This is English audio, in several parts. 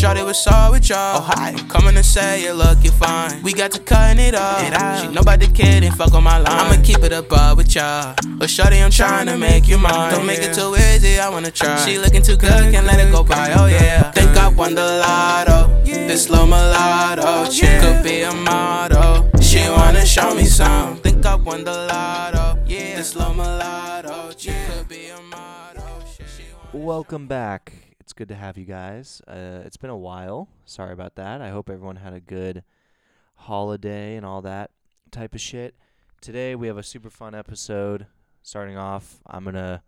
Shorty was all with y'all. Oh, hi. Coming to say you look, you fine. We got to cutting it off. It out. She know about the fuck on my line. I'ma keep it above with y'all. But Shorty, I'm trying to make you mine. Don't make it too easy, I wanna try. She looking too good, can't let it go by. Oh yeah. Think I won the lotto. This slow mulatto. Oh, she could be a model. She wanna show me some. Think I won the lotto. Yeah. This slow mulatto. She could be a model. Welcome back. Good to have you guys. Uh, it's been a while. Sorry about that. I hope everyone had a good holiday and all that type of shit. Today we have a super fun episode. Starting off, I'm going to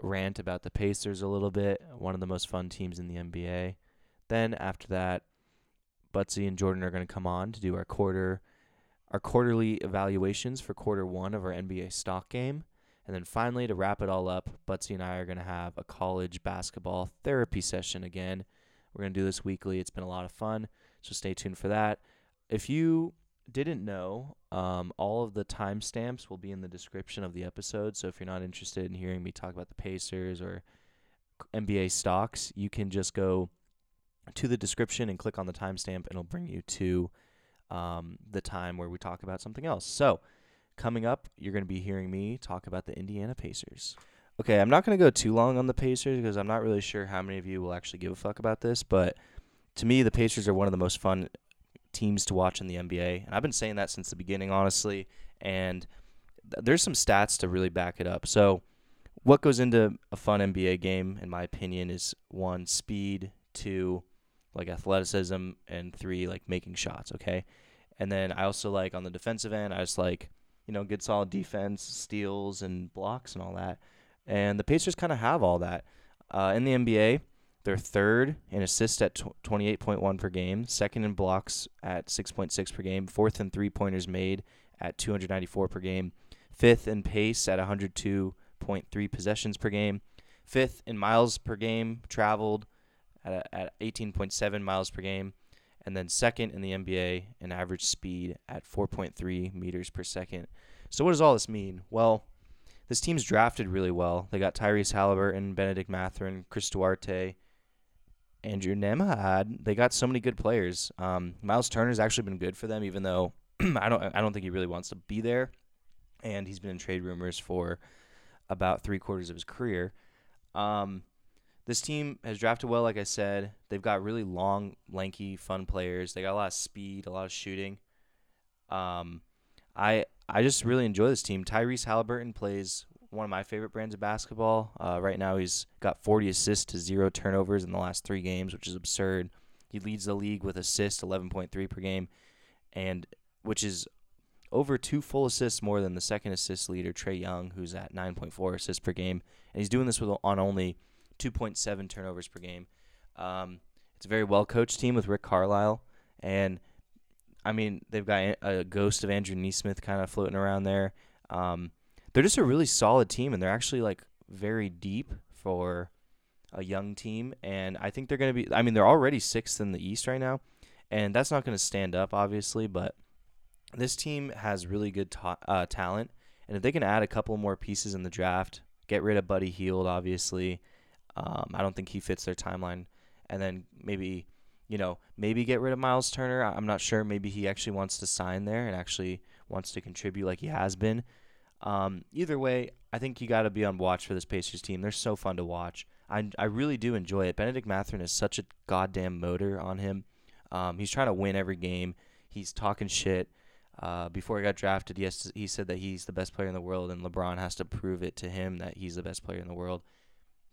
rant about the Pacers a little bit, one of the most fun teams in the NBA. Then after that, Butsy and Jordan are going to come on to do our quarter our quarterly evaluations for quarter 1 of our NBA stock game. And then finally, to wrap it all up, Butsy and I are going to have a college basketball therapy session again. We're going to do this weekly. It's been a lot of fun, so stay tuned for that. If you didn't know, um, all of the timestamps will be in the description of the episode. So if you're not interested in hearing me talk about the Pacers or NBA stocks, you can just go to the description and click on the timestamp, and it'll bring you to um, the time where we talk about something else. So, Coming up, you're going to be hearing me talk about the Indiana Pacers. Okay, I'm not going to go too long on the Pacers because I'm not really sure how many of you will actually give a fuck about this, but to me, the Pacers are one of the most fun teams to watch in the NBA, and I've been saying that since the beginning, honestly. And th- there's some stats to really back it up. So, what goes into a fun NBA game, in my opinion, is one speed, two like athleticism, and three like making shots. Okay, and then I also like on the defensive end, I just like you know, good solid defense, steals, and blocks and all that. And the Pacers kind of have all that. Uh, in the NBA, they're third in assists at tw- 28.1 per game, second in blocks at 6.6 per game, fourth in three pointers made at 294 per game, fifth in pace at 102.3 possessions per game, fifth in miles per game traveled at, at 18.7 miles per game, and then second in the NBA in average speed at 4.3 meters per second. So what does all this mean? Well, this team's drafted really well. They got Tyrese Haliburton, Benedict Mathurin, Chris Duarte, Andrew Nembhard. They got so many good players. Um, Miles Turner's actually been good for them, even though I don't I don't think he really wants to be there, and he's been in trade rumors for about three quarters of his career. Um, this team has drafted well, like I said. They've got really long, lanky, fun players. They got a lot of speed, a lot of shooting. Um, I I just really enjoy this team. Tyrese Haliburton plays one of my favorite brands of basketball. Uh, right now, he's got 40 assists to zero turnovers in the last three games, which is absurd. He leads the league with assists, 11.3 per game, and which is over two full assists more than the second assist leader, Trae Young, who's at 9.4 assists per game, and he's doing this with on only 2.7 turnovers per game. Um, it's a very well coached team with Rick Carlisle, and I mean they've got a ghost of Andrew Neesmith kind of floating around there. Um, they're just a really solid team, and they're actually like very deep for a young team. And I think they're going to be. I mean, they're already sixth in the East right now, and that's not going to stand up, obviously. But this team has really good ta- uh, talent, and if they can add a couple more pieces in the draft, get rid of Buddy Hield, obviously. Um, I don't think he fits their timeline. And then maybe, you know, maybe get rid of Miles Turner. I'm not sure. Maybe he actually wants to sign there and actually wants to contribute like he has been. Um, either way, I think you got to be on watch for this Pacers team. They're so fun to watch. I, I really do enjoy it. Benedict Mathurin is such a goddamn motor on him. Um, he's trying to win every game. He's talking shit. Uh, before he got drafted, yes, he said that he's the best player in the world, and LeBron has to prove it to him that he's the best player in the world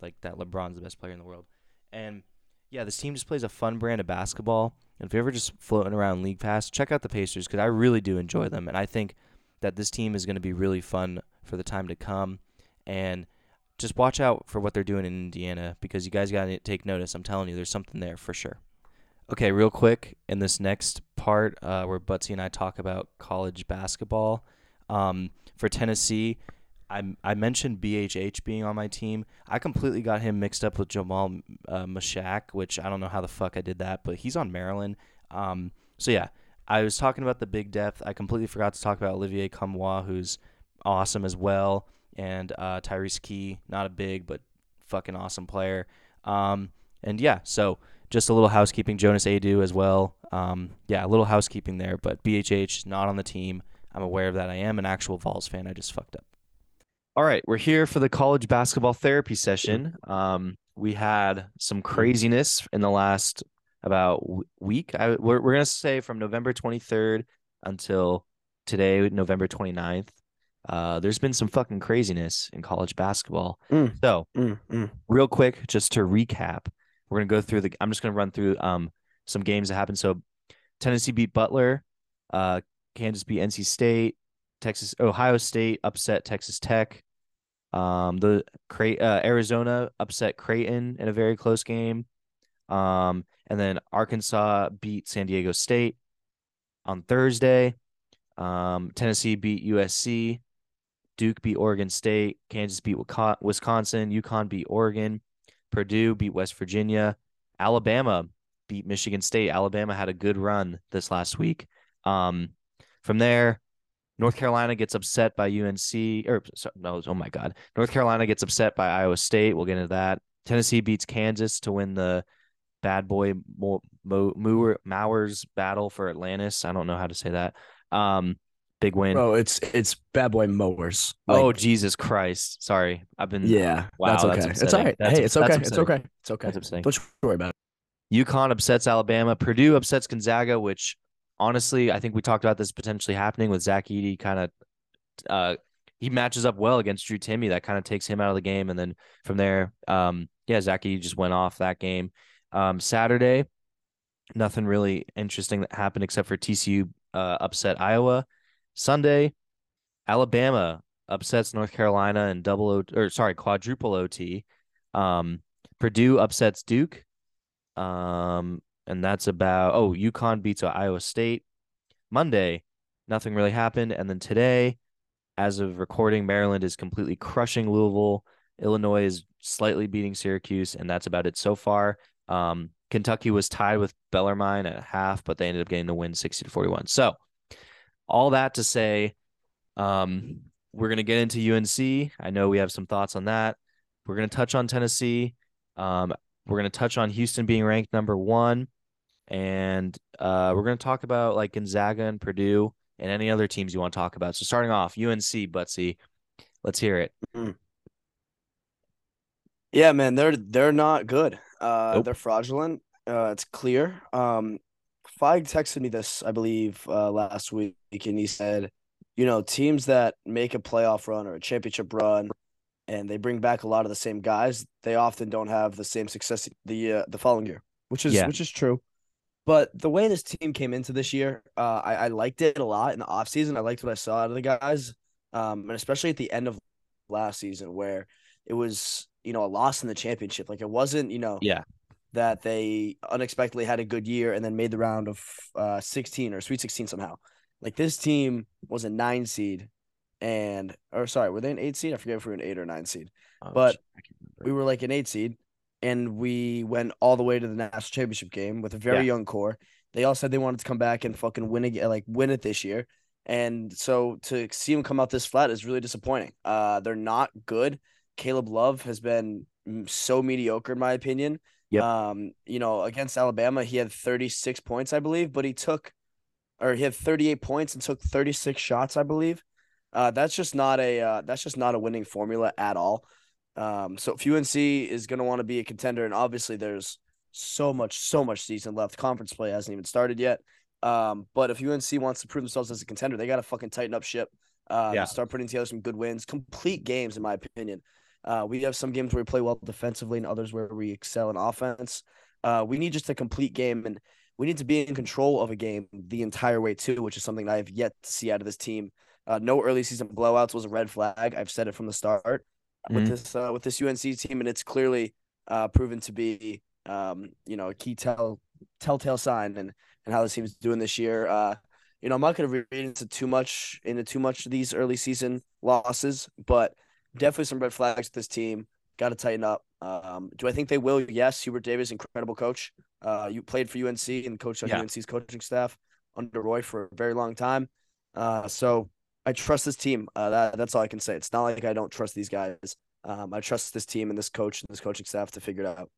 like that LeBron's the best player in the world. And yeah, this team just plays a fun brand of basketball. And if you're ever just floating around League Pass, check out the Pacers because I really do enjoy them. And I think that this team is going to be really fun for the time to come. And just watch out for what they're doing in Indiana because you guys got to take notice. I'm telling you, there's something there for sure. Okay, real quick, in this next part uh, where Butsy and I talk about college basketball, um, for Tennessee, I, I mentioned BHH being on my team. I completely got him mixed up with Jamal uh, Mashak, which I don't know how the fuck I did that, but he's on Maryland. Um, so yeah, I was talking about the big depth. I completely forgot to talk about Olivier Nkamhoua, who's awesome as well, and uh, Tyreke Key, not a big but fucking awesome player. Um, and yeah, so just a little housekeeping. Jonas Aidoo as well. Um, yeah, a little housekeeping there. But BHH is not on the team. I'm aware of that. I am an actual Vols fan. I just fucked up. All right, we're here for the college basketball therapy session. Um, we had some craziness in the last about week. I, we're we're gonna say from November 23rd until today, November 29th. Uh, there's been some fucking craziness in college basketball. Mm. So, Mm, mm. real quick, just to recap, we're gonna go through the. I'm just gonna run through um some games that happened. So, Tennessee beat Butler. Uh, Kansas beat NC State. Texas, Ohio State upset Texas Tech. Um, the uh, Arizona upset Creighton in a very close game. Um, and then Arkansas beat San Diego State on Thursday. Um, Tennessee beat USC. Duke beat Oregon State. Kansas beat Wisconsin. UConn beat Oregon. Purdue beat West Virginia. Alabama beat Michigan State. Alabama had a good run this last week. Um, from there, North Carolina gets upset by UNC. Or no, oh my God, North Carolina gets upset by Iowa State. We'll get into that. Tennessee beats Kansas to win the bad boy Mo, Mo, Mower, Mowers battle for Atlantis. I don't know how to say that. Um, big win. Oh, it's it's bad boy mowers. oh Jesus Christ! Sorry, I've been. yeah, Wow, that's that's okay. it's all right. That's- hey, it's that's okay. It's okay. It's okay. That's upsetting. Don't worry about it. UConn upsets Alabama. Purdue upsets Gonzaga, which honestly, I think we talked about this potentially happening with Zach Edey. Kind of, uh, he matches up well against Drew Timme. That kind of takes him out of the game, and then from there, um, yeah, Zach Edey just went off that game. Um, Saturday, nothing really interesting that happened except for TCU uh, upset Iowa. Sunday, Alabama upsets North Carolina in double O or sorry quadruple OT. Um, Purdue upsets Duke. Um, and that's about oh, UConn beats Iowa State. Monday, nothing really happened, and then today, as of recording, Maryland is completely crushing Louisville. Illinois is slightly beating Syracuse, and that's about it so far. Um, Kentucky was tied with Bellarmine at half, but they ended up getting the win 60 to 41. So, all that to say, um, we're going to get into UNC. I know we have some thoughts on that. We're going to touch on Tennessee. Um, we're going to touch on Houston being ranked number one. And uh, we're going to talk about like Gonzaga and Purdue and any other teams you want to talk about. So, starting off, UNC, Butsy, let's hear it. Yeah, man, they're they're not good. Uh, Nope. they're fraudulent. Uh, it's clear. Um, Feig texted me this, I believe, uh, last week, and he said, you know, teams that make a playoff run or a championship run, and they bring back a lot of the same guys, they often don't have the same success the uh, the following year, which is Yeah. which is true. But the way this team came into this year, uh, I, I liked it a lot in the offseason. I liked what I saw out of the guys, um, and especially at the end of last season where it was, you know, a loss in the championship. Like it wasn't, you know, Yeah. that they unexpectedly had a good year and then made the round of uh, 16 or Sweet 16 somehow. Like this team was a nine seed, and or sorry, were they an eight seed? I forget if we were an eight or nine seed. Oh, But shit, I can't remember. We were like an eight seed, and we went all the way to the national championship game with a very Yeah. young core. They all said they wanted to come back and fucking win again, like win it this year. And so to see them come out this flat is really disappointing. Uh, they're not good. Caleb Love has been so mediocre in my opinion. Yep. Um, you know, against Alabama, he had 36 points, I believe, but he took or he had 38 points and took 36 shots, I believe. Uh, that's just not a uh, that's just not a winning formula at all. Um, so if UNC is going to want to be a contender, and obviously there's so much, so much season left. Conference play hasn't even started yet. Um, but if UNC wants to prove themselves as a contender, they got to fucking tighten up ship. Uh, Yeah. start putting together some good wins, complete games, in my opinion. Uh, we have some games where we play well defensively, and others where we excel in offense. Uh, we need just a complete game, and we need to be in control of a game the entire way too, which is something I have yet to see out of this team. Uh, no early season blowouts was a red flag. I've said it from the start with Mhm. this uh, with this UNC team, and it's clearly uh, proven to be um, you know a key tell telltale sign and and how this team's doing this year. Uh, you know, I'm not going to read into too much into too much of these early season losses, but definitely some red flags with this team. Got to tighten up. Um, do I think they will? Yes, Hubert Davis, incredible coach. Uh, you played for UNC and coached on Yeah. UNC's coaching staff under Roy for a very long time. Uh, so I trust this team. Uh, that that's all I can say. It's not like I don't trust these guys. Um, I trust this team and this coach and this coaching staff to figure it out.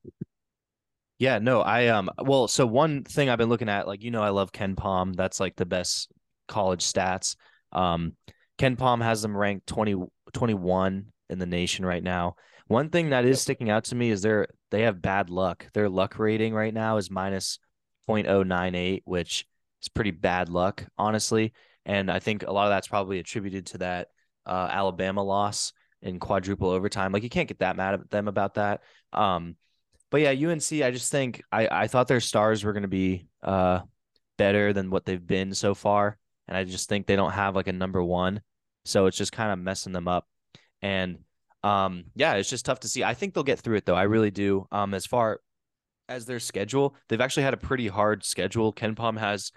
Yeah, no, I um well, so one thing I've been looking at, like you know, I love KenPom. That's like the best college stats. Um KenPom has them ranked 20, 21 in the nation right now. One thing that is sticking out to me is they're they have bad luck. Their luck rating right now is minus 0.098, which is pretty bad luck, honestly. And I think a lot of that's probably attributed to that uh, Alabama loss in quadruple overtime. Like you can't get that mad at them about that. Um, but yeah, UNC, I just think I, I thought their stars were going to be uh, better than what they've been so far. And I just think they don't have like a number one. So it's just kind of messing them up. And um, yeah, it's just tough to see. I think they'll get through it though. I really do. Um, as far as their schedule, they've actually had a pretty hard schedule. KenPom has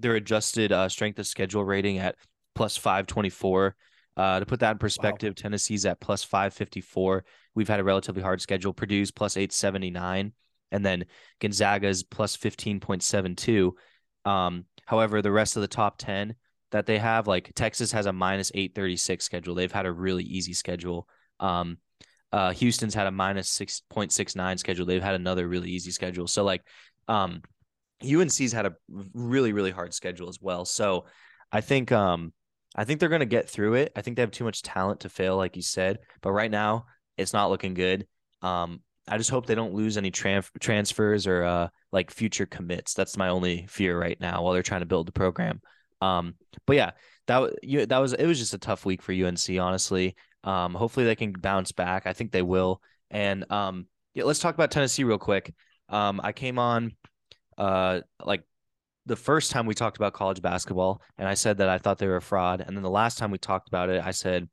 their adjusted uh, strength of schedule rating at plus 524. Uh, to put that in perspective, wow. Tennessee's at plus 554. We've had a relatively hard schedule. Purdue's plus 879. And then Gonzaga's plus 15.72. Um, however, the rest of the top 10 that they have, like Texas has a minus 836 schedule. They've had a really easy schedule. Um, uh, Houston's had a minus 6.69 schedule. They've had another really easy schedule. So, like, um, UNC's had a really, really hard schedule as well. So, I think, um, I think they're going to get through it. I think they have too much talent to fail, like you said. But right now, it's not looking good. Um, I just hope they don't lose any tran- transfers or uh, like future commits. That's my only fear right now while they're trying to build the program. Um, but yeah, that you that was it was just a tough week for UNC, honestly. Um, hopefully they can bounce back. I think they will. And um, yeah, let's talk about Tennessee real quick. Um, I came on uh like the first time we talked about college basketball, and I said that I thought they were a fraud. And then the last time we talked about it, I said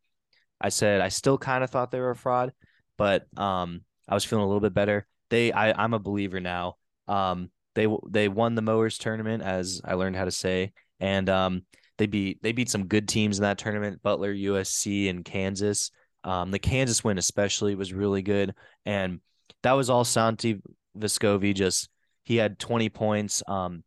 I said I still kind of thought they were a fraud, but um, I was feeling a little bit better. They, I, I'm a believer now. Um, they they won the mowers tournament, as I learned how to say, and um, they beat they beat some good teams in that tournament: Butler, USC, and Kansas. Um, the Kansas win especially was really good, and that was all Santi Vescovi. Just he had 20 points. Um,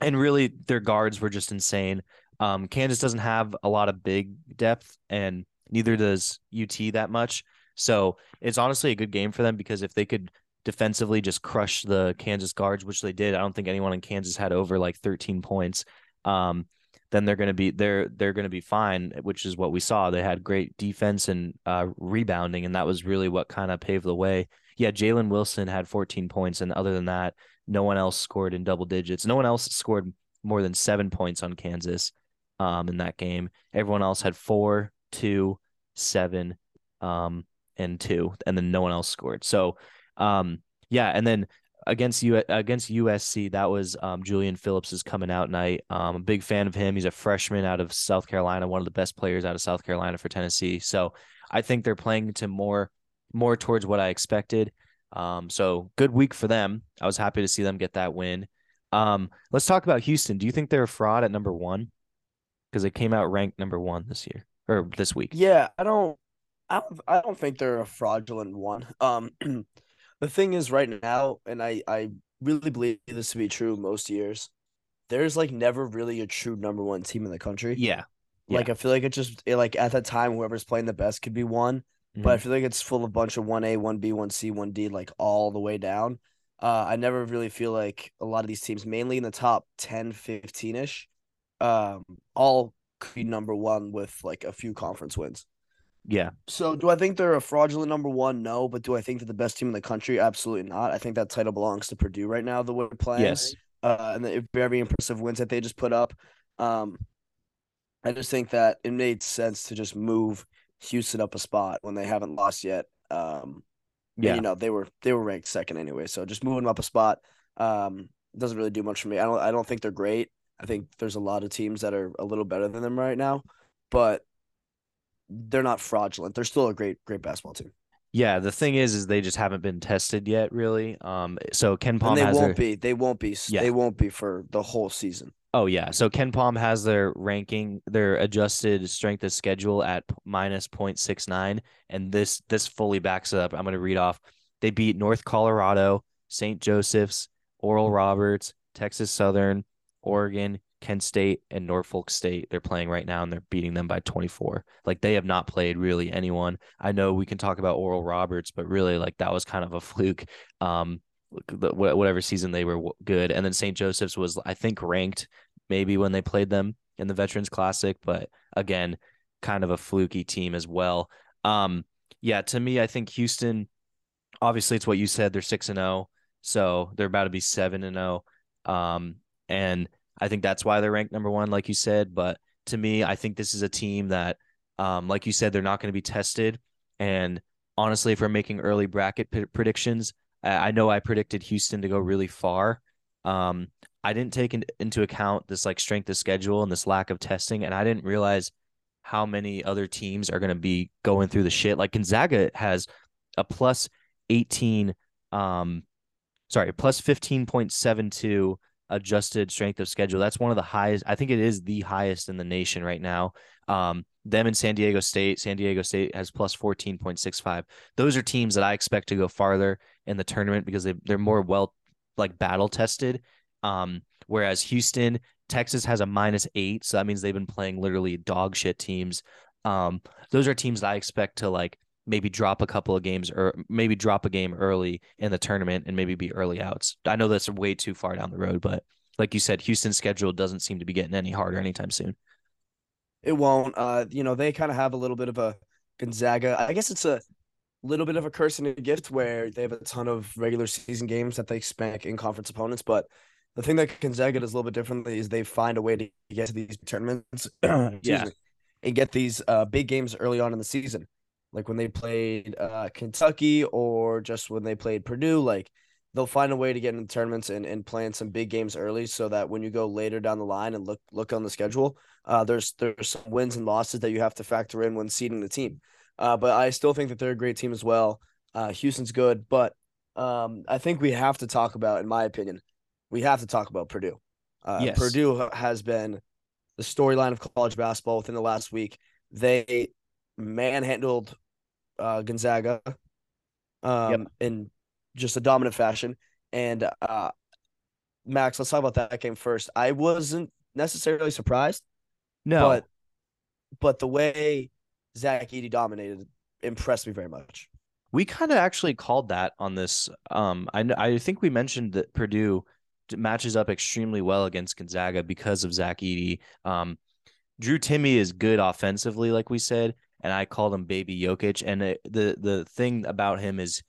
and really their guards were just insane. Um, Kansas doesn't have a lot of big depth, and neither does UT that much. So it's honestly a good game for them because if they could defensively just crush the Kansas guards, which they did, I don't think anyone in Kansas had over like 13 points. Um, then they're going to be they're they're going to be fine, which is what we saw. They had great defense and uh, rebounding, and that was really what kind of paved the way. Yeah, Jalen Wilson had 14 points, and other than that, no one else scored in double digits. No one else scored more than seven points on Kansas um, in that game. Everyone else had four, two, seven, um, and two, and then no one else scored. So, um, yeah, and then against U against USC, that was um, Julian Phillips's coming out night. Um, a big fan of him. He's a freshman out of South Carolina, one of the best players out of South Carolina for Tennessee. So I think they're playing to more more towards what I expected. Um, so good week for them. I was happy to see them get that win. Um, let's talk about Houston. Do you think they're a fraud at number one? Because they came out ranked number one this year or this week. Yeah, I don't, I don't, I don't think they're a fraudulent one. Um, the thing is, right now, and I, I really believe this to be true most years. There's like never really a true number one team in the country. Yeah. Like I feel like it just it, like at that time, whoever's playing the best could be one. But I feel like it's full of a bunch of one A, one B, one C, one D, like all the way down. Uh, I never really feel like a lot of these teams, mainly in the top 10, 15 ish, um, all could be number one with like a few conference wins. Yeah. So do I think they're a fraudulent number one? No. But do I think they're the best team in the country? Absolutely not. I think that title belongs to Purdue right now, the way we're playing. Yes. Uh, and the very impressive wins that they just put up. Um, I just think that it made sense to just move Houston up a spot when they haven't lost yet. Um, yeah. And, you know, they were they were ranked second anyway. So just moving them up a spot um, doesn't really do much for me. I don't I don't think they're great. I think there's a lot of teams that are a little better than them right now, but they're not fraudulent. They're still a great, great basketball team. Yeah, the thing is, is they just haven't been tested yet, really. Um, so KenPom and they won't their... be. They won't be. Yeah. They won't be for the whole season. Oh yeah. So KenPom has their ranking, their adjusted strength of schedule at minus 0.69, and this this fully backs it up. I'm going to read off. They beat North Colorado, St. Joseph's, Oral Roberts, Texas Southern, Oregon, Kent State, and Norfolk State. They're playing right now and they're beating them by 24. Like they have not played really anyone. I know we can talk about Oral Roberts, but really like that was kind of a fluke. Um, whatever season they were good, and then St. Joseph's was I think ranked maybe when they played them in the Veterans Classic, but again, kind of a fluky team as well. Um, yeah, to me, I think Houston. Obviously, it's what you said. They're six and zero, oh, so they're about to be seven and zero. Oh. Um, and I think that's why they're ranked number one, like you said. But to me, I think this is a team that, um, like you said, they're not going to be tested. And honestly, if we're making early bracket p- predictions, I-, I know I predicted Houston to go really far. Um, I didn't take in- into account this like strength of schedule and this lack of testing, and I didn't realize how many other teams are going to be going through the shit. Like Gonzaga has a plus 18 um sorry, plus 15.72 adjusted strength of schedule. That's one of the highest. I think it is the highest in the nation right now. Um, them in San Diego State. San Diego State has plus 14.65. Those are teams that I expect to go farther in the tournament because they, they're more well like battle tested. Um, whereas Houston, Texas has a minus eight. So that means they've been playing literally dog shit teams. Um, those are teams that I expect to like maybe drop a couple of games or maybe drop a game early in the tournament and maybe be early outs. I know that's way too far down the road, but like you said, Houston's schedule doesn't seem to be getting any harder anytime soon. It won't. Uh, you know, they kind of have a little bit of a Gonzaga. I guess it's a little bit of a curse and a gift where they have a ton of regular season games that they spank in conference opponents. But the thing that Gonzaga does a little bit differently is they find a way to get to these tournaments yeah. Me, and get these uh, big games early on in the season like when they played uh, Kentucky or just when they played Purdue, like they'll find a way to get in the tournaments and, and plan some big games early so that when you go later down the line and look look on the schedule, uh, there's there's some wins and losses that you have to factor in when seeding the team. Uh, but I still think that they're a great team as well. Uh, Houston's good, but um, I think we have to talk about, in my opinion, we have to talk about Purdue. Uh, yes. Purdue has been the storyline of college basketball within the last week. They manhandled uh, Gonzaga um, yep. in just a dominant fashion. And uh, Max, let's talk about that game first. I wasn't necessarily surprised. No. But but the way Zach Edey dominated impressed me very much. We kind of actually called that on this. Um, I I think we mentioned that Purdue matches up extremely well against Gonzaga because of Zach Edey. Um, Drew Timme is good offensively, like we said, and I called him Baby Jokic. And it, the the thing about him is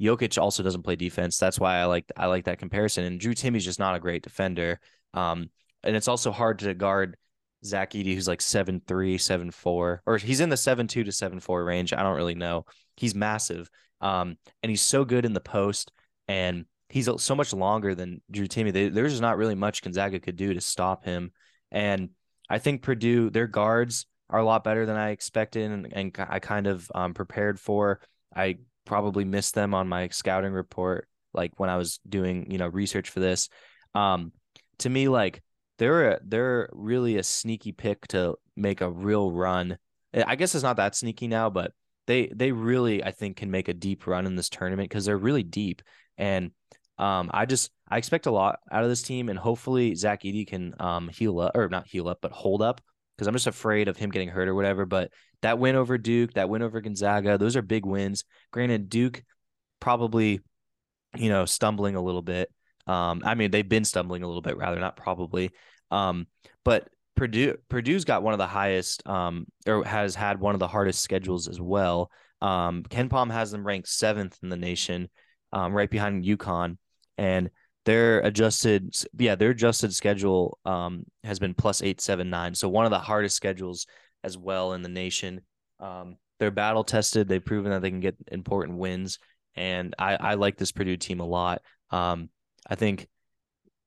Jokic also doesn't play defense. That's why I like I like that comparison. And Drew Timme's just not a great defender. Um, and it's also hard to guard Zach Edey, who's like seven three, seven four, or he's in the seven two to seven four range. I don't really know. He's massive. Um, and he's so good in the post, and he's so much longer than Drew Timme. They, there's just not really much Gonzaga could do to stop him. And I think Purdue, their guards are a lot better than I expected and, and I kind of um, prepared for. I probably missed them on my scouting report, like when I was doing, you know, research for this. Um, to me, like they're a, they're really a sneaky pick to make a real run. I guess it's not that sneaky now, but they they really I think can make a deep run in this tournament because they're really deep. And um, I just I expect a lot out of this team, and hopefully Zach Edey can um heal up or not heal up, but hold up because I'm just afraid of him getting hurt or whatever. But that win over Duke, that win over Gonzaga, those are big wins. Granted, Duke probably, you know, stumbling a little bit. Um, I mean, they've been stumbling a little bit, rather not probably. Um, but Purdue, Purdue's got one of the highest, um, or has had one of the hardest schedules as well. Um, KenPom has them ranked seventh in the nation, um, right behind UConn, and their adjusted yeah their adjusted schedule um has been plus eight seven nine. So one of the hardest schedules as well in the nation. Um they're battle tested. They've proven that they can get important wins and i i like this purdue team a lot. Um i think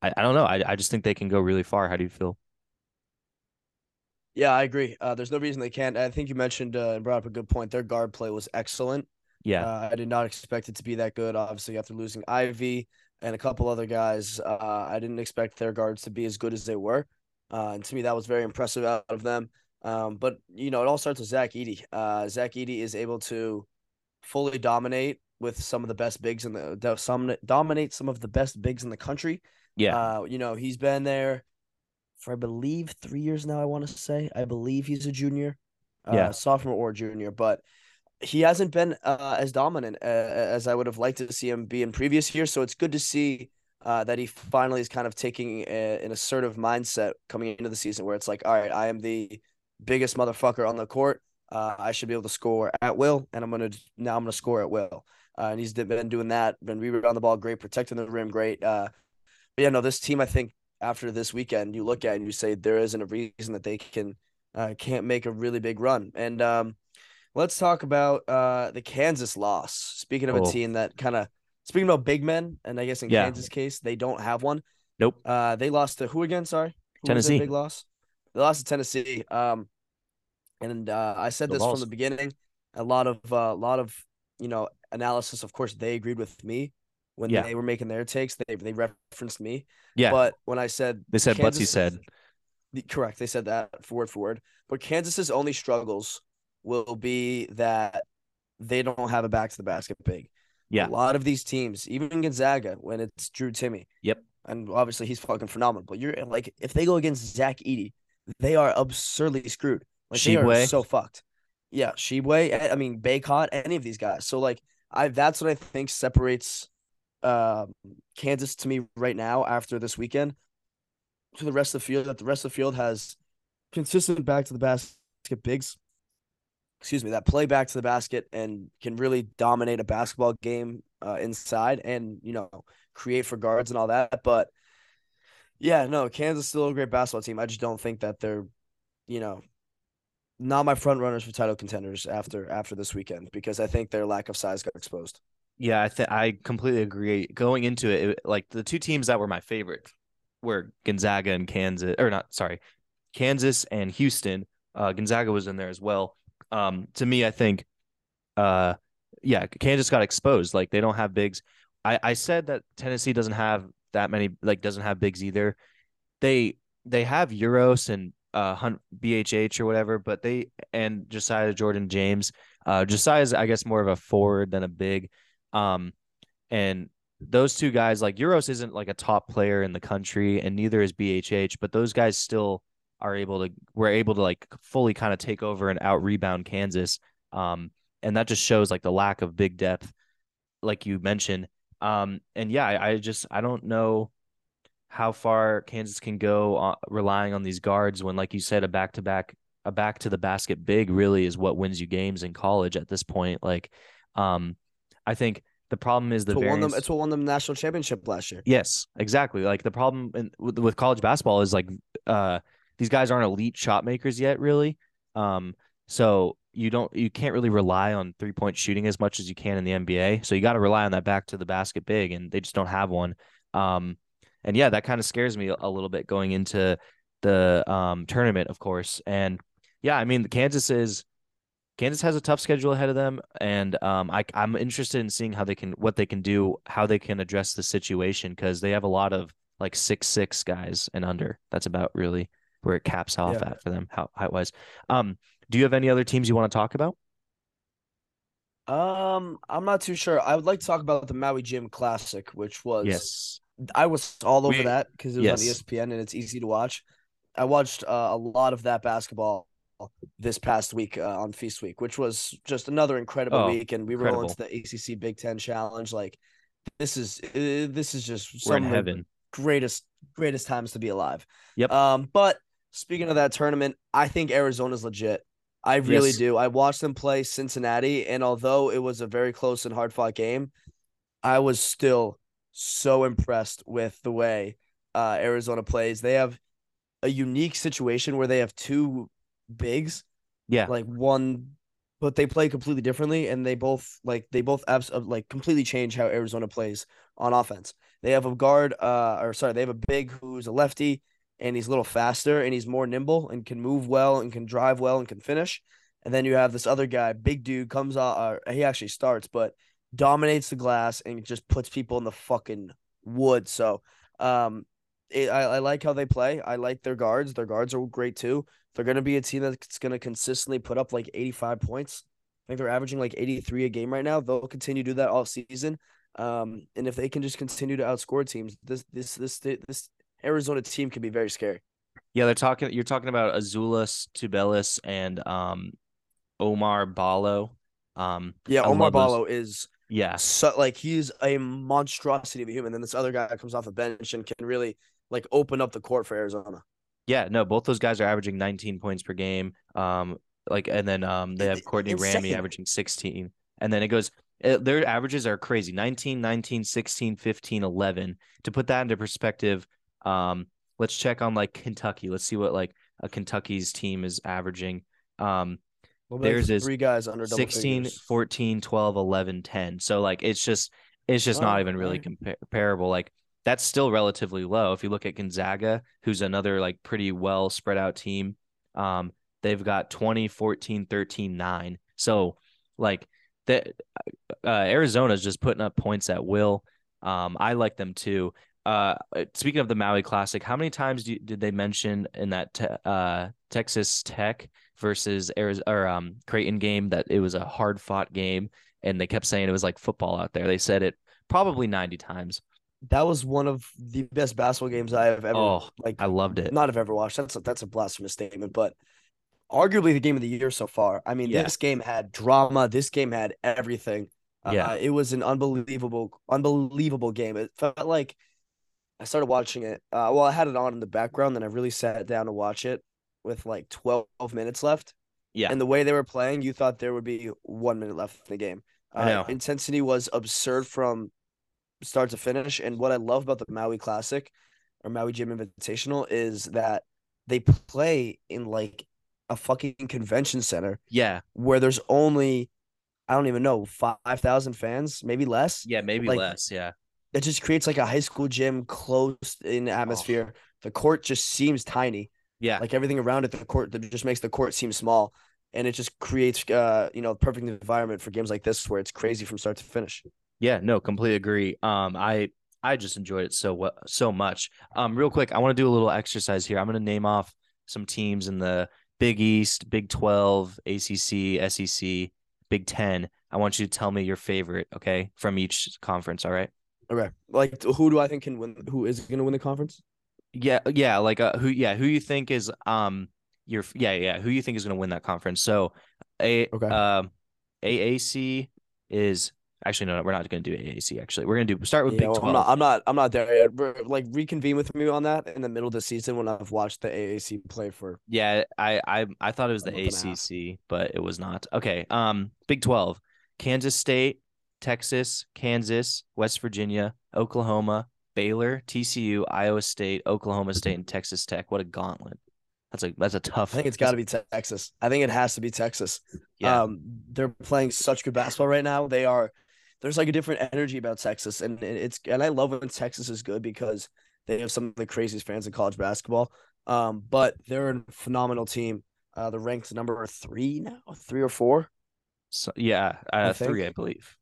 i, I don't know. I, I just think they can go really far. How do you feel? Yeah i agree. Uh there's no reason they can't. I think you mentioned uh, and brought up a good point. Their guard play was excellent yeah uh, i did not expect it to be that good obviously after losing Ivey and a couple other guys. Uh, I didn't expect their guards to be as good as they were. Uh, and to me, that was very impressive out of them. Um, but, you know, it all starts with Zach Edey. Uh, Zach Edey is able to fully dominate with some of the best bigs in the some dominate some of the best bigs in the country. Yeah. Uh, you know, he's been there for I believe three years now. I want to say I believe he's a junior, uh, yeah, sophomore or junior. But he hasn't been uh, as dominant uh, as I would have liked to see him be in previous years. So it's good to see uh, that he finally is kind of taking a, an assertive mindset coming into the season, where it's like, all right, I am the biggest motherfucker on the court. Uh, I should be able to score at will, and I'm gonna now I'm gonna score at will. Uh, and he's been doing that, been rebounding the ball great, protecting the rim great. Uh, but yeah, no, this team, I think after this weekend, you look at and you say there isn't a reason that they can can't make a really big run. And um, let's talk about uh, the Kansas loss. Speaking of Oh. a team that kind of speaking about big men, and I guess in Yeah. Kansas case they don't have one. Nope. Uh, they lost to who again? Sorry, who Tennessee. big loss. They lost to Tennessee. Um, and uh, I said The this loss. from the beginning. A lot of a uh, lot of you know analysis. Of course, they agreed with me when Yeah. they were making their takes. They they referenced me. Yeah. But when I said they said Butsy Kansas- said. Correct. They said that for word for word. But Kansas's only struggles will be that they don't have a back to the basket big. Yeah. A lot of these teams, even Gonzaga, when it's Drew Timme. Yep. And obviously he's fucking phenomenal. But you're like, if they go against Zach Edey, they are absurdly screwed. Like they are so fucked. Yeah, Tshiebwe. I mean Bacot, any of these guys. So like, I that's what I think separates um Kansas to me right now after this weekend to the rest of the field. That the rest of the field has consistent back to the basket bigs. Excuse me, that play back to the basket and can really dominate a basketball game uh, inside and you know create for guards and all that. But yeah, no, Kansas is still a great basketball team. I just don't think that they're, you know, not my front runners for title contenders after after this weekend because I think their lack of size got exposed. Yeah, I th- I completely agree. Going into it, it, like the two teams that were my favorite were Gonzaga and Kansas, or not, sorry, Kansas and Houston. Uh, Gonzaga was in there as well. Um, to me, I think, uh, yeah, Kansas got exposed. Like they don't have bigs. I I said that Tennessee doesn't have that many, like doesn't have bigs either. They they have Uros and uh Hunt BHH or whatever, but they and Josiah Jordan James. Uh, Josiah's I guess more of a forward than a big. Um, and those two guys, like Uros isn't like a top player in the country, and neither is BHH, but those guys still are able to were able to like fully kind of take over and out rebound Kansas. Um, and that just shows like the lack of big depth, like you mentioned. Um, and yeah, I, I just I don't know how far Kansas can go uh, relying on these guards when, like you said, a back to back a back to the basket big really is what wins you games in college at this point. Like, um, I think the problem is the It's variance. them, it's what won them the national championship last year. Yes, exactly. Like the problem in, with, with college basketball is like uh these guys aren't elite shot makers yet, really. Um, so you don't you can't really rely on three point shooting as much as you can in the NBA. So you got to rely on that back to the basket big, and they just don't have one. Um, and yeah, that kind of scares me a, little bit going into the um tournament, of course. And yeah, I mean, Kansas is Kansas has a tough schedule ahead of them, and um, I I'm interested in seeing how they can what they can do, how they can address the situation because they have a lot of like six six guys and under. That's about really where it caps off Yeah. at for them how it was Um, do you have any other teams you want to talk about? Um, I'm not too sure. I would like to talk about the Maui Jim Classic, which was Yes. I was all over We- that because it was on E. ESPN and it's easy to watch. I watched uh, a lot of that basketball this past week uh, on Feast Week, which was just another incredible Oh, week. And we were all incredible. into the ACC Big Ten Challenge. Like this is uh, this is just We're some of the greatest greatest times to be alive. Yep. Um, but speaking of that tournament, I think Arizona's legit. I really Yes. do. I watched them play Cincinnati, and although it was a very close and hard fought game, I was still so impressed with the way uh, Arizona plays. They have a unique situation where they have two bigs, Yeah. like one, but they play completely differently, and they both like they both abs- uh, like completely change how Arizona plays on offense. They have a guard, uh, or sorry, they have a big who's a lefty, and he's a little faster, and he's more nimble, and can move well, and can drive well, and can finish. And then you have this other guy, big dude, comes out. Uh, he actually starts, but dominates the glass and just puts people in the fucking wood. So, um, it, I, I like how they play. I like their guards. Their guards are great too. They're going to be a team that's going to consistently put up like 85 points. I think they're averaging like 83 a game right now. They'll continue to do that all season. Um, and if they can just continue to outscore teams, this this this this Arizona team can be very scary. Yeah, they're talking. You're talking about Azuolas Tubelis and um, Omar Ballo. Um, Yeah, I Omar those- Ballo is yeah, so like he's a monstrosity of a human. Then this other guy comes off the bench and can really like open up the court for Arizona. yeah. No, both those guys are averaging 19 points per game. Um, like, and then um, they have Courtney Ramey insane. averaging 16, and then it goes. uh their averages are crazy 19 19 16 15 11 to put that into perspective um let's check on like kentucky. Let's see what like a kentucky's team is averaging. Um Well, Theirs is three guys under double 16 figures. 14 12 11 10 so like it's just it's just not Oh, even really compar- comparable. Like that's still relatively low. If you look at gonzaga who's another like pretty well spread out team um they've got 20 14 13 9 so like that uh, arizona's just putting up points at will. Um i like them too uh speaking of the maui classic how many times do you, did they mention in that te- uh texas tech versus Arizona or um Creighton game that it was a hard fought game and they kept saying it was like football out there. They said it probably 90 times. That was one of the best basketball games I have ever Oh, like I loved it. not have ever watched. That's a, that's a blasphemous statement, but arguably the game of the year so far. I mean, Yeah. this game had drama. This game had everything. Yeah. Uh, it was an unbelievable, unbelievable game. It felt like I started watching it. Uh, well, I had it on in the background, then I really sat down to watch it with like 12 minutes left. Yeah. And the way they were playing, you thought there would be one minute left in the game. I Uh, know. Intensity was absurd from start to finish. And what I love about the Maui Classic or Maui Jim Invitational is that they play in like a fucking convention center Yeah. where there's only, I don't even know, 5,000 fans, maybe less. Yeah, maybe Like, less. Yeah. It just creates like a high school gym close in atmosphere. The court just seems tiny Yeah. like everything around it the court that just makes the court seem small and it just creates uh you know perfect environment for games like this where it's crazy from start to finish Yeah, no, completely agree. Um, I I just enjoyed it so so much. Um, real quick, I want to do a little exercise here. I'm going to name off some teams in the Big East, Big Twelve, ACC, SEC, Big Ten. I want you to tell me your favorite, okay, from each conference. All right. Okay like who do i think can win who is going to win the conference Yeah, yeah, like uh, who? Yeah, who you think is um your yeah yeah who you think is going to win that conference? So, a Okay. um AAC is actually no, no we're not going to do AAC. Actually, we're going to do start with Yeah, Big well, Twelve. I'm not i'm not i'm not there yet like reconvene with me on that in the middle of the season when i've watched the aac play for Yeah, I I I thought it was the month and a half. ACC, but it was not. Okay. Um, Big Twelve: Kansas State, Texas, Kansas, West Virginia, Oklahoma, Baylor, TCU, Iowa State, Oklahoma State, and Texas Tech. What a gauntlet! That's a that's a tough. i think it's got to be texas i think it has to be texas Yeah. um they're playing such good basketball right now they are there's like a different energy about texas and it's and i love when texas is good because they have some of the craziest fans in college basketball um but they're a phenomenal team uh they're ranked number three now three or four So, yeah, uh, think. three, I believe.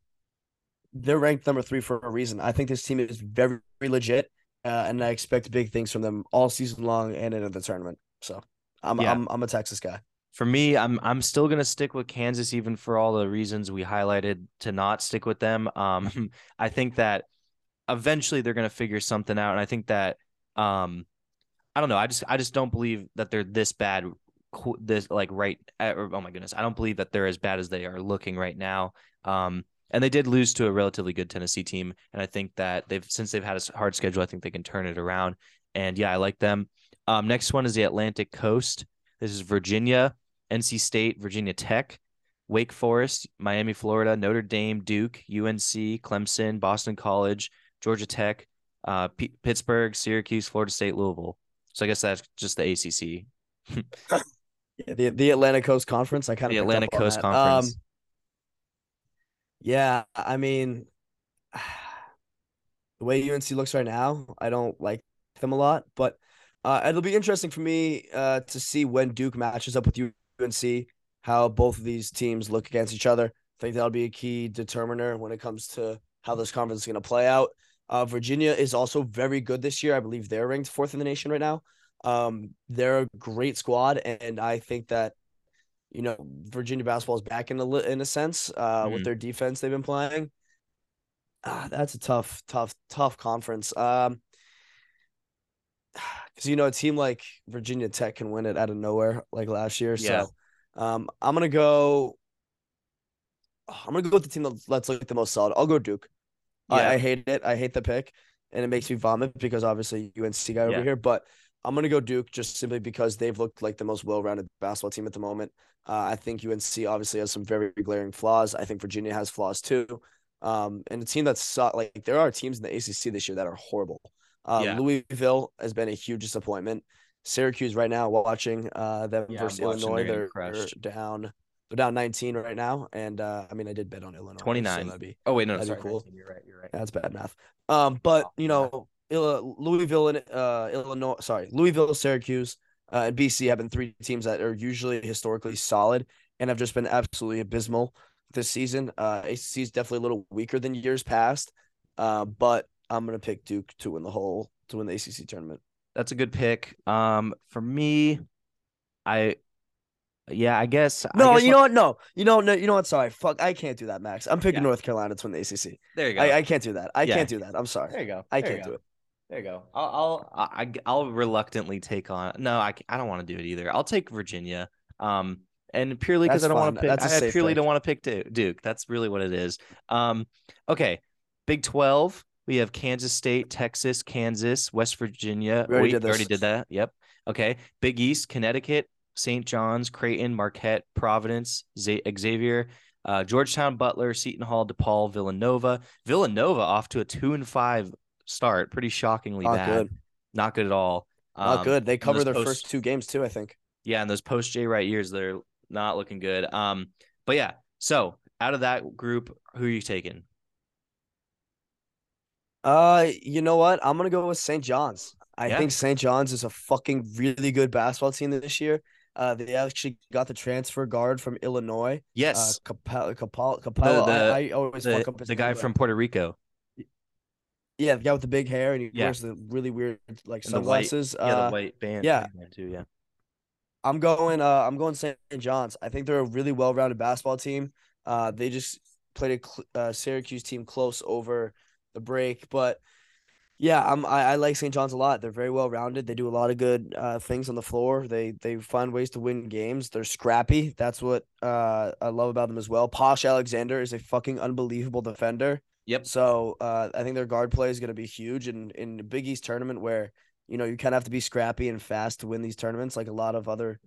They're ranked number three for a reason i think this team is very, very legit uh, and i expect big things from them all season long and into the tournament so i'm Yeah. i'm, I'm a texas guy For me, I'm I'm still gonna stick with Kansas, even for all the reasons we highlighted to not stick with them. Um, I think that eventually they're gonna figure something out, and I think that um, I don't know. I just I just don't believe that they're this bad. This like right. uh, Oh my goodness, I don't believe that they're as bad as they are looking right now. Um, and they did lose to a relatively good Tennessee team, and I think that they've since they've had a hard schedule, I think they can turn it around. And yeah, I like them. Um, next one is the Atlantic Coast. This is Virginia, NC State, Virginia Tech, Wake Forest, Miami, Florida, Notre Dame, Duke, UNC, Clemson, Boston College, Georgia Tech, uh, P- Pittsburgh, Syracuse, Florida State, Louisville. So I guess that's just the ACC. yeah, the, the atlantic coast conference i kind of The Atlantic Coast Um, Conference. Yeah, I mean, the way UNC looks right now, I don't like them a lot, but uh, it'll be interesting for me uh, to see when Duke matches up with UNC, how both of these teams look against each other. I think that'll be a key determiner when it comes to how this conference is going to play out. Uh, Virginia is also very good this year. I believe they're ranked fourth in the nation right now. Um, they're a great squad, and I think that you know Virginia basketball is back in a in a sense uh, Mhm. with their defense they've been playing. Ah, that's a tough, tough, tough conference. Um, because you know a team like Virginia Tech can win it out of nowhere like last year. Yeah. So, um, I'm gonna go. I'm gonna go with the team that- that's like the most solid. I'll go Duke. I, I hate it. I hate the pick, and it makes me vomit because obviously UNC guy Yeah. over here. But I'm gonna go Duke just simply because they've looked like the most well-rounded basketball team at the moment. Uh, I think UNC obviously has some very glaring flaws. I think Virginia has flaws too. Um, and a team that's like there are teams in the ACC this year that are horrible. Uh, Yeah. Louisville has been a huge disappointment. Syracuse right now watching uh them Yeah, versus watching, Illinois. they're They're, down. They're down 19 right now, and uh, I mean I did bet on Illinois. so 29. that'd be Oh wait, no, That'd be sorry. cool. 19, You're right. You're right. that's bad math. Um, but Oh, you know, Louisville and uh Illinois, sorry, Louisville, Syracuse, uh, and BC have been three teams that are usually historically solid and have just been absolutely abysmal this season. Uh, ACC is definitely a little weaker than years past, uh, but I'm gonna pick Duke to win the whole to win the ACC tournament. That's a good pick. Um, for me, I, yeah, I guess. I No, guess you know what? No, you know, no, you know what? Sorry, fuck, I can't do that, Max. I'm picking Yeah. North Carolina to win the ACC. There you go. I, I can't do that. I Yeah. can't do that. I'm sorry. there you go. I There you can't go. do it. There you go. I'll I'll I, I'll reluctantly take on. No, I, I don't want to do it either. I'll take Virginia. Um, and purely because I don't want to pick. I purely pick. don't want to pick Duke. That's really what it is. Um, okay. Big Twelve. We have Kansas State, Texas, Kansas, West Virginia. We already Wait, did already did that. Yep. Okay. Big East, Connecticut, St. John's, Creighton, Marquette, Providence, Xavier, uh, Georgetown, Butler, Seton Hall, DePaul, Villanova. Villanova off to a two and five start. Pretty shockingly Not bad. good. Not good at all. Not Um, good. They cover their post- first two games too. I think. Yeah, and those post Jay Wright years, they're not looking good. Um, but yeah. So out of that group, who are you taking? Uh, you know what? I'm gonna go with St. John's. I Yeah. think St. John's is a fucking really good basketball team this year. Uh, they actually got the transfer guard from Illinois. Yes, Uh, Capel, Capel, Capella. the- I, I always the, fuck up his the guy from Puerto Rico. Yeah, the guy with the big hair and he Yeah. wears the really weird like And the white- sunglasses. Yeah, uh, the white band. yeah. band too. Yeah. I'm going. Uh, I'm going St. John's. I think they're a really well-rounded basketball team. Uh, they just played a cl- uh, Syracuse team close over the break, but yeah, I'm. I, I like St. John's a lot. They're very well-rounded. They do a lot of good uh, things on the floor. They they find ways to win games. They're scrappy. That's what uh, I love about them as well. Posh Alexander is a fucking unbelievable defender. Yep. So uh, I think their guard play is going to be huge in in the Big East tournament where you know you kind of have to be scrappy and fast to win these tournaments. Like a lot of other,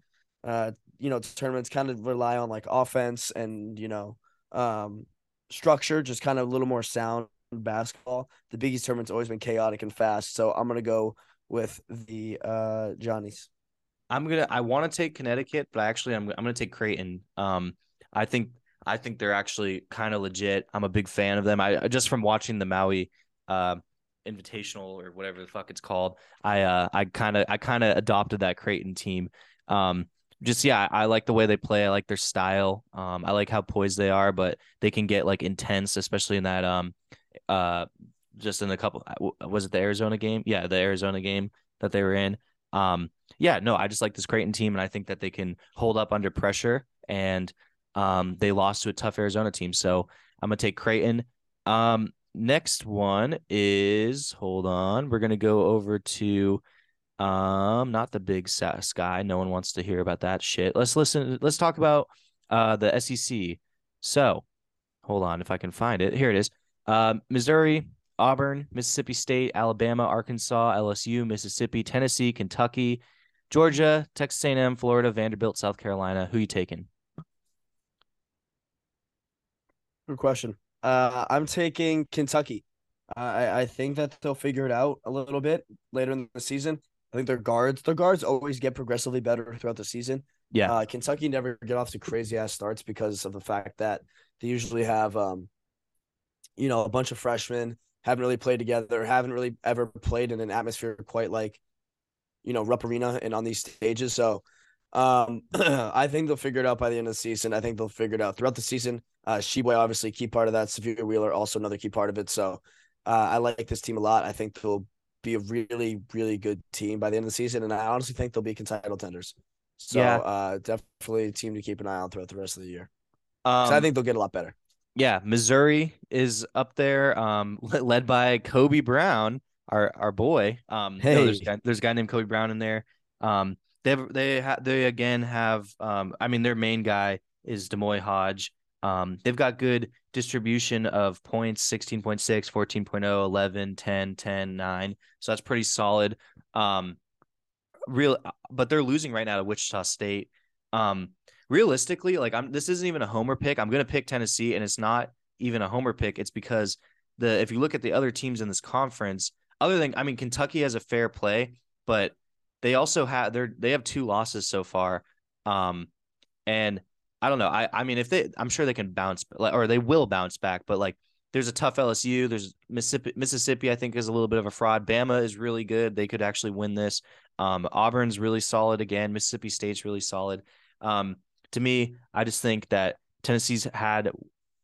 uh, you know, tournaments kind of rely on like offense and you know, um, structure, just kind of a little more sound basketball. The Big East tournament's always been chaotic and fast. So I'm gonna go with the uh Johnnies. I'm gonna. I want to take Connecticut, but actually, I'm. I'm gonna take Creighton. Um, I think. I think they're actually kind of legit. I'm a big fan of them. I just from watching the Maui, uh, Invitational or whatever the fuck it's called. I uh, I kind of, I kind of adopted that Creighton team. Um, just yeah, I, I like the way they play. I like their style. Um, I like how poised they are, but they can get like intense, especially in that um, uh, just in the couple. Was it the Arizona game? Yeah, the Arizona game that they were in. Um, yeah, no, I just like this Creighton team, and I think that they can hold up under pressure. And um, they lost to a tough Arizona team, so I'm gonna take Creighton. Um, next one is hold on, we're gonna go over to um, not the Big Sky. No one wants to hear about that shit. Let's listen. Let's talk about uh the SEC. So, hold on, if I can find it. Here it is. Um, Missouri, Auburn, Mississippi State, Alabama, Arkansas, LSU, Mississippi, Tennessee, Kentucky, Georgia, Texas A&M, Florida, Vanderbilt, South Carolina. Who you taking? Good question. Uh, I'm taking Kentucky. I I think that they'll figure it out a little bit later in the season. I think their guards, their guards always get progressively better throughout the season. Yeah. Uh, Kentucky never get off to crazy ass starts because of the fact that they usually have, um, you know, a bunch of freshmen haven't really played together, haven't really ever played in an atmosphere quite like, you know, Rupp Arena and on these stages. So, um, I think they'll figure it out by the end of the season. I think they'll figure it out throughout the season. Uh, Tshiebwe obviously key part of that. Sahvir Wheeler also another key part of it. So, uh, I like this team a lot. I think they'll be a really, really good team by the end of the season, and I honestly think they'll be title tenders. So, Yeah. uh, definitely a team to keep an eye on throughout the rest of the year. Um, I think they'll get a lot better. yeah, Missouri is up there, um, led by Kobe Brown, our our boy. Um, no, there's, a guy, there's a guy named Kobe Brown in there. Um, they have, they ha- they again have um, I mean their main guy is D'Moi Hodge. Um, they've got good distribution of points 16.6, 14.0, 11, 10, 10, 9. So that's pretty solid. Um, real, but they're losing right now to Wichita State. Um, realistically, like I'm, this isn't even a homer pick. I'm going to pick Tennessee, and it's not even a homer pick. It's because the if you look at the other teams in this conference, other than I mean, Kentucky has a fair play, but they also have they're they have two losses so far. Um, and I don't know. I I mean, if they, I'm sure they can bounce or they will bounce back. But like, there's a tough LSU. There's Mississippi. Mississippi, I think, is a little bit of a fraud. Bama is really good. They could actually win this. Um, Auburn's really solid again. Mississippi State's really solid. Um, to me, I just think that Tennessee's had,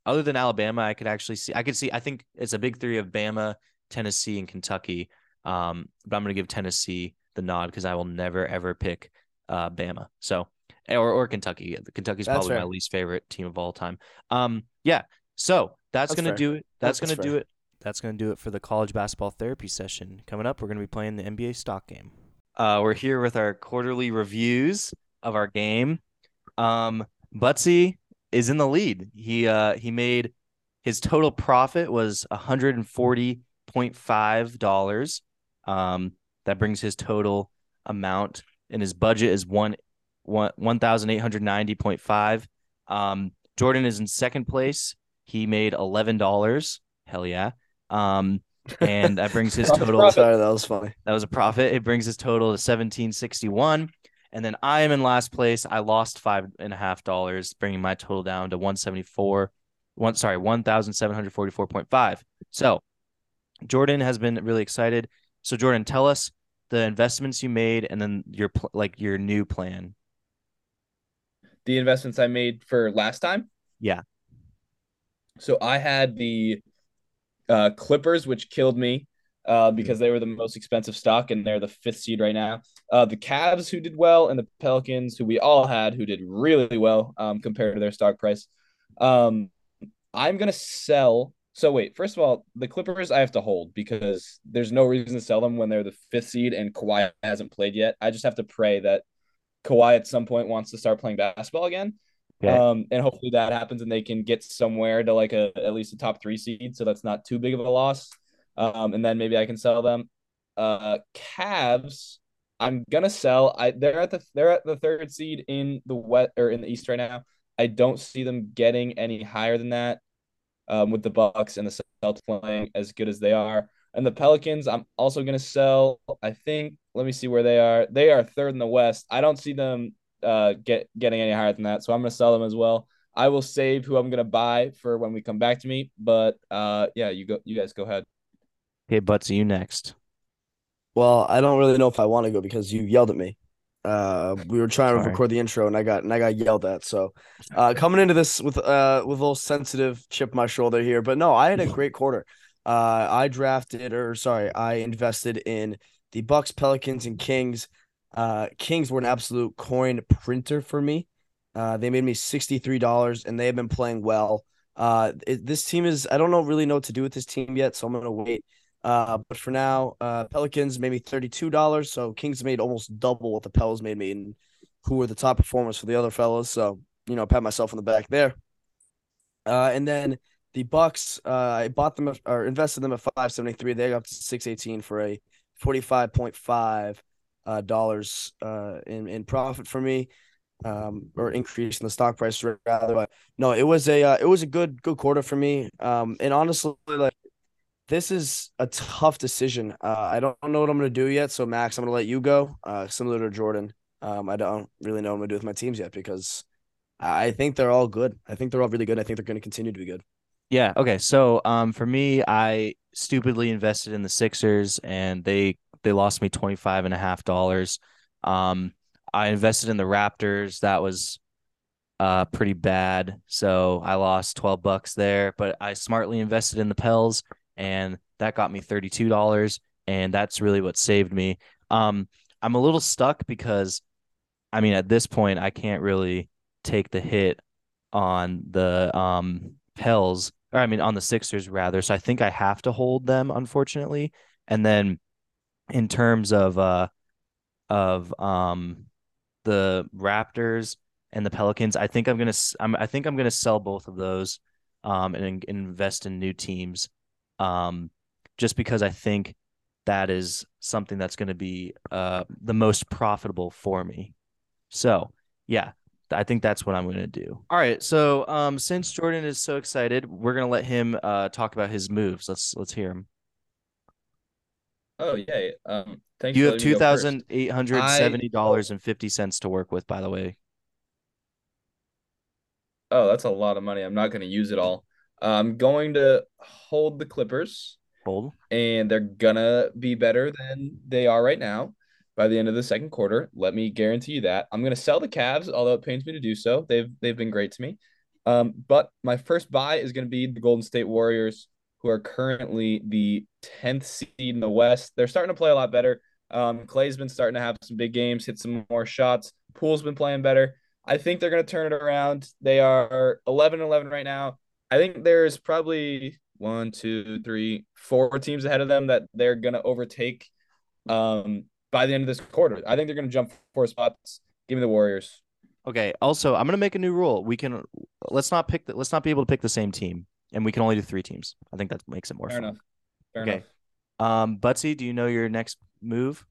other than Alabama, I could actually see. I could see. I think it's a big three of Bama, Tennessee, and Kentucky. Um, but I'm going to give Tennessee the nod because I will never ever pick uh, Bama. So or or Kentucky. Kentucky's That's probably fair. my least favorite team of all time. Um, yeah. So that's, That's gonna fair. do it. That's, That's gonna do it. That's gonna do it for the college basketball therapy session. Coming up, we're gonna be playing the NBA stock game. Uh, we're here with our quarterly reviews of our game. Um, Buttsie is in the lead. He uh he made his total profit was hundred and forty point five dollars. Um, that brings his total amount, and his budget is one one one thousand eight hundred ninety point five. Um, Jordan is in second place. He made eleven dollars. Hell yeah. Um, and that brings his total. Sorry, that was funny. That was a profit. It brings his total to seventeen sixty one. And then I am in last place. I lost five and a half dollars, bringing my total down to one seventy four. One sorry, one thousand seven hundred forty four point five. So Jordan has been really excited. So Jordan, tell us the investments you made, and then your pl- like your new plan. the investments I made for last time. Yeah. So I had the uh, Clippers, which killed me uh, because they were the most expensive stock and they're the fifth seed right now. Uh, the Cavs, who did well, and the Pelicans, who we all had, who did really well um, compared to their stock price. Um, I'm gonna sell. So wait, first of all, the Clippers I have to hold because there's no reason to sell them when they're the fifth seed and Kawhi hasn't played yet. I just have to pray that Kawhi at some point wants to start playing basketball again. Okay. Um, and hopefully that happens and they can get somewhere to like a at least a top three seed, so that's not too big of a loss. Um, and then maybe I can sell them. Uh, Cavs, I'm gonna sell. I they're at the they're at the third seed in the wet or in the East right now. I don't see them getting any higher than that. Um, with the Bucks and the Celtics playing as good as they are, and the Pelicans, I'm also gonna sell. I think. Let me see where they are. They are third in the West. I don't see them uh get getting any higher than that, so I'm gonna sell them as well. I will save who I'm gonna buy for when we come back to me. But uh, yeah, you go. You guys go ahead. Okay, Butts, you next. Well, I don't really know if I want to go because you yelled at me. Uh, we were trying to record the intro and I got and I got yelled at. So, uh, coming into this with uh with a little sensitive chip my shoulder here, but no, I had a great quarter. Uh, I drafted or sorry, I invested in the Bucks, Pelicans, and Kings. Uh, Kings were an absolute coin printer for me. Uh, they made me sixty three dollars, and they have been playing well. Uh, it, this team is I don't know really know what to do with this team yet, so I'm gonna wait. Uh, but for now, uh, Pelicans made me thirty-two dollars. So Kings made almost double what the Pels made me, and who were the top performers for the other fellas. So you know, pat myself on the back there. Uh, and then the Bucks, uh, I bought them or invested them at five seventy-three. They got up to six eighteen for a forty-five point five uh, dollars uh in in profit for me, um, or increase in the stock price rather. But no, it was a uh, it was a good good quarter for me. Um, and honestly, like this is a tough decision. Uh, I don't know what I'm going to do yet. So, Max, I'm going to let you go. Uh, similar to Jordan, um, I don't really know what I'm going to do with my teams yet because I think they're all good. I think they're all really good. I think they're going to continue to be good. Yeah. Okay. So, um, for me, I stupidly invested in the Sixers, and they they lost me twenty five and a half dollars. Um, I invested in the Raptors. That was uh pretty bad. So I lost twelve bucks there. But I smartly invested in the Pels, and that got me thirty two dollars, and that's really what saved me. Um, I'm a little stuck because, I mean, at this point, I can't really take the hit on the um Pels or I mean on the Sixers rather. So I think I have to hold them unfortunately. And then in terms of uh of um the Raptors and the Pelicans. I think I'm gonna I'm, I think I'm gonna sell both of those, um, and, and invest in new teams, um, just because I think that is something that's going to be uh the most profitable for me. So yeah, I think that's what I'm going to do. All right. So um, since Jordan is so excited, we're going to let him uh talk about his moves. Let's let's hear him. Oh yeah. Um, thanks. You for have two thousand eight hundred seventy me two go first. thousand eight hundred seventy dollars and fifty cents to work with. By the way, Oh, that's a lot of money. I'm not going to use it all. I'm going to hold the Clippers, hold. and they're gonna be better than they are right now by the end of the second quarter. Let me guarantee you that. I'm gonna sell the Cavs, although it pains me to do so. They've they've been great to me. Um, but my first buy is gonna be the Golden State Warriors, who are currently the 10th seed in the West. They're starting to play a lot better. Um, Klay's been starting to have some big games, hit some more shots. Poole's been playing better. I think they're going to turn it around. They are 11 11 right now. I think there's probably one, two, three, four teams ahead of them that they're going to overtake um, by the end of this quarter. I think they're going to jump four spots. Give me the Warriors. Okay. Also, I'm gonna make a new rule. We can let's not pick the, let's not be able to pick the same team, and we can only do three teams. I think that makes it more Fair fun. enough. Fair Okay. enough. Um, Buttsie, do you know your next move?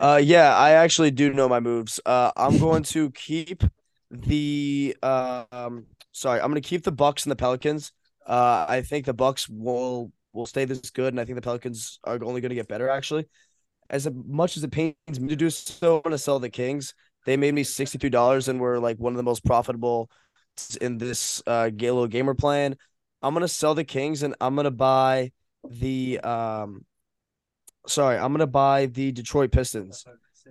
Uh, yeah, I actually do know my moves. Uh, I'm going to keep the uh, um, sorry, I'm to keep the Bucks and the Pelicans. Uh, I think the Bucks will will stay this good, and I think the Pelicans are only to get better. Actually, as much as it pains me to do so, I'm to sell the Kings. They made me sixty three dollars and were like one of the most profitable in this uh Galo gamer plan. I'm gonna sell the Kings and I'm gonna buy the um sorry, I'm gonna buy the Detroit Pistons.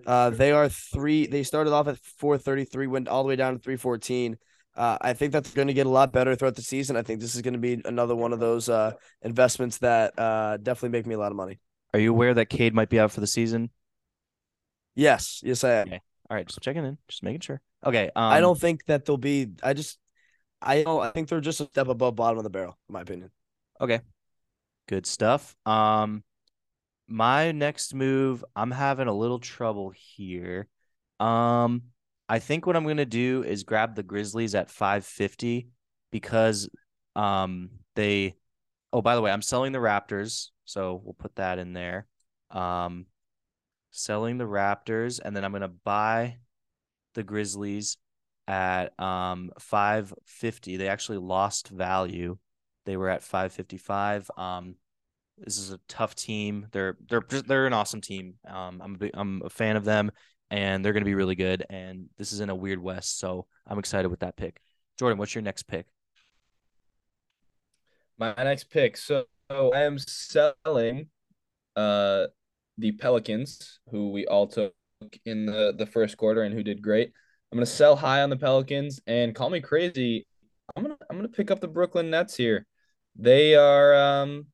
Uh, they are three. They started off at 433, went all the way down to 314. Uh, I think that's going to get a lot better throughout the season. I think this is going to be another one of those uh, investments that uh, definitely make me a lot of money. Are you aware that Cade might be out for the season? Yes, yes, I am. Okay. All right, just checking in, just making sure. Okay. Um, I don't think that they'll be. I just, I don't. I think they're just a step above bottom of the barrel, in my opinion. Okay. Good stuff. Um my next move, I'm having a little trouble here. Um I think what I'm to do is grab the Grizzlies at 550 because um they Oh, by the way, I'm selling the Raptors, so we'll put that in there. Um selling the Raptors and then I'm to buy the Grizzlies at um 550. They actually lost value. They were at 555. Um, this is a tough team. They're they're they're an awesome team. Um, I'm a big, I'm a fan of them, and they're going to be really good. And this is in a weird West, so I'm excited with that pick. Jordan, what's your next pick? My next pick. So, I am selling uh the Pelicans, who we all took in the the first quarter and who did great. I'm gonna sell high on the Pelicans and call me crazy. I'm gonna I'm gonna pick up the Brooklyn Nets here. They are um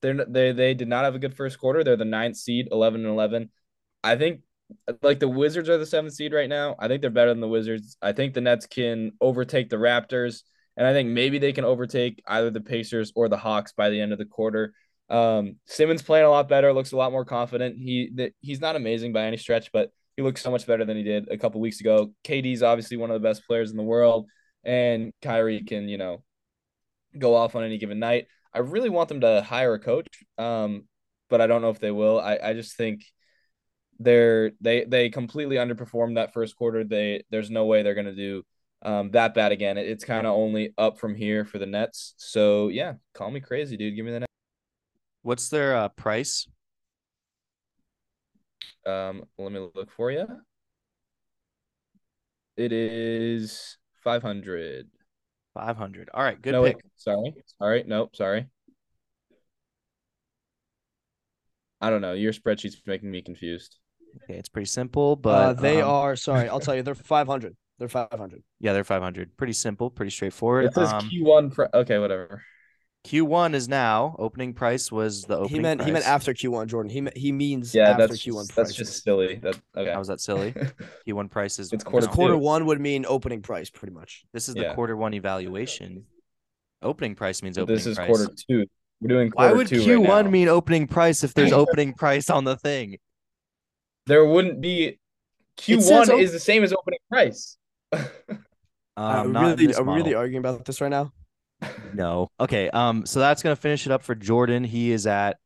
they're they they did not have a good first quarter. They're the ninth seed, eleven and eleven. I think like the Wizards are the seventh seed right now. I think they're better than the Wizards. I think the Nets can overtake the Raptors, and I think maybe they can overtake either the Pacers or the Hawks by the end of the quarter. Um, Simmons playing a lot better, looks a lot more confident. He that he's not amazing by any stretch, but he looks so much better than he did a couple weeks ago. KD's obviously one of the best players in the world, and Kyrie can you know go off on any given night. I really want them to hire a coach, um, but I don't know if they will. I, I just think they're they they completely underperformed that first quarter. They there's no way they're gonna do um, that bad again. It, it's kind of only up from here for the Nets. So yeah, call me crazy, dude. Give me the Nets. What's their uh, price? Um, let me look for you. It is five hundred. Five hundred. All right, good no, pick. Wait, sorry, All right. nope, sorry. I don't know. Your spreadsheet's making me confused. Okay, it's pretty simple, Uh, but they um, are sorry. I'll tell you, they're 500. They're 500. Yeah, they're five hundred. Pretty simple, pretty straightforward. It says Um, Q1 for okay, whatever. Q1 is now opening price was the opening. He meant he meant after Q1, Jordan. He he means Yeah, after that's Q1 just, that's just silly. That okay. How was that silly? Q1 prices. It's quarter Because quarter one would mean opening price, pretty much. This is the Yeah. quarter one evaluation. Opening price means opening this is price. quarter two. We're doing Why would two Q1 right now. mean opening price if there's opening price on the thing? there wouldn't be Q1 op- is the same as opening price. Um, are not really, are we really arguing about this right now? No. Okay. Um. So that's gonna finish it up for Jordan. He is at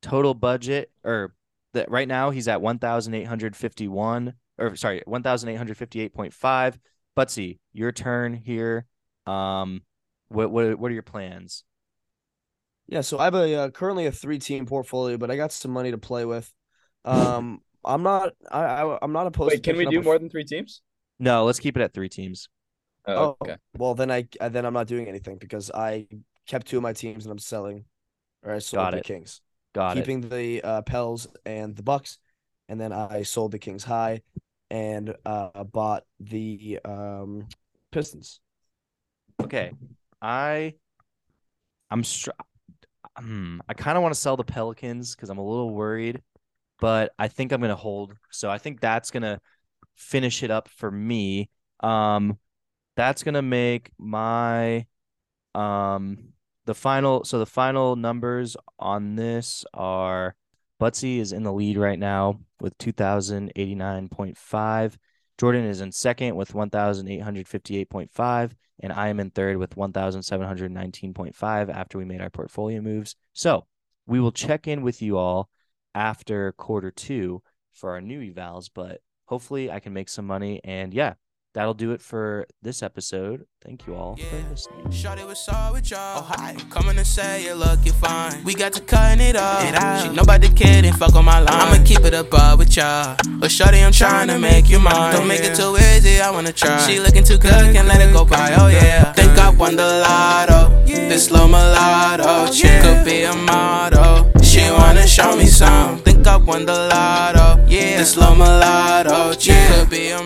total budget, or that right now he's at one thousand eight hundred fifty-one, or sorry, one thousand eight hundred fifty-eight point five. Buttsie, your turn here. Um, what what what are your plans? Yeah, so I have a uh, currently a three team portfolio, but I got some money to play with. Um, I'm not I, I I'm not opposed. Wait, to can we do more f- than three teams? No, let's keep it at three teams. Oh, Oh, okay. well then I uh, then I'm not doing anything because I kept two of my teams and I'm selling, or I sold Got the it. Kings, Got it. keeping the uh, Pels and the Bucks, and then I sold the Kings high, and uh bought the um Pistons. Okay. I I'm str- hmm, I kind of want to sell the Pelicans because I'm a little worried, but I think I'm gonna hold. So I think that's gonna finish it up for me. Um, that's gonna make my um the final. So the final numbers on this are Buttsie is in the lead right now with two thousand eighty nine point five. Jordan is in second with one thousand eight hundred fifty eight point five and I am in third with 1,719.5 after we made our portfolio moves. So we will check in with you all after quarter two for our new evals, but hopefully I can make some money. And yeah, that'll do it for this episode. Thank you all for listening. Shawty was all with y'all. Oh, hi. Coming to say you look, you fine. We got to cutting it up. It out. She nobody kid and fuck on my line. I'ma keep it above with y'all. But Shawty, I'm trying to make you mine. Don't make it too easy, I wanna try. She looking too good, can't let it go by. Oh yeah. Think I won the lotto. This slow mulatto. Oh, she could be a model. She wanna show me some. Think I won the lotto. Yeah. This slow mulatto. She could be a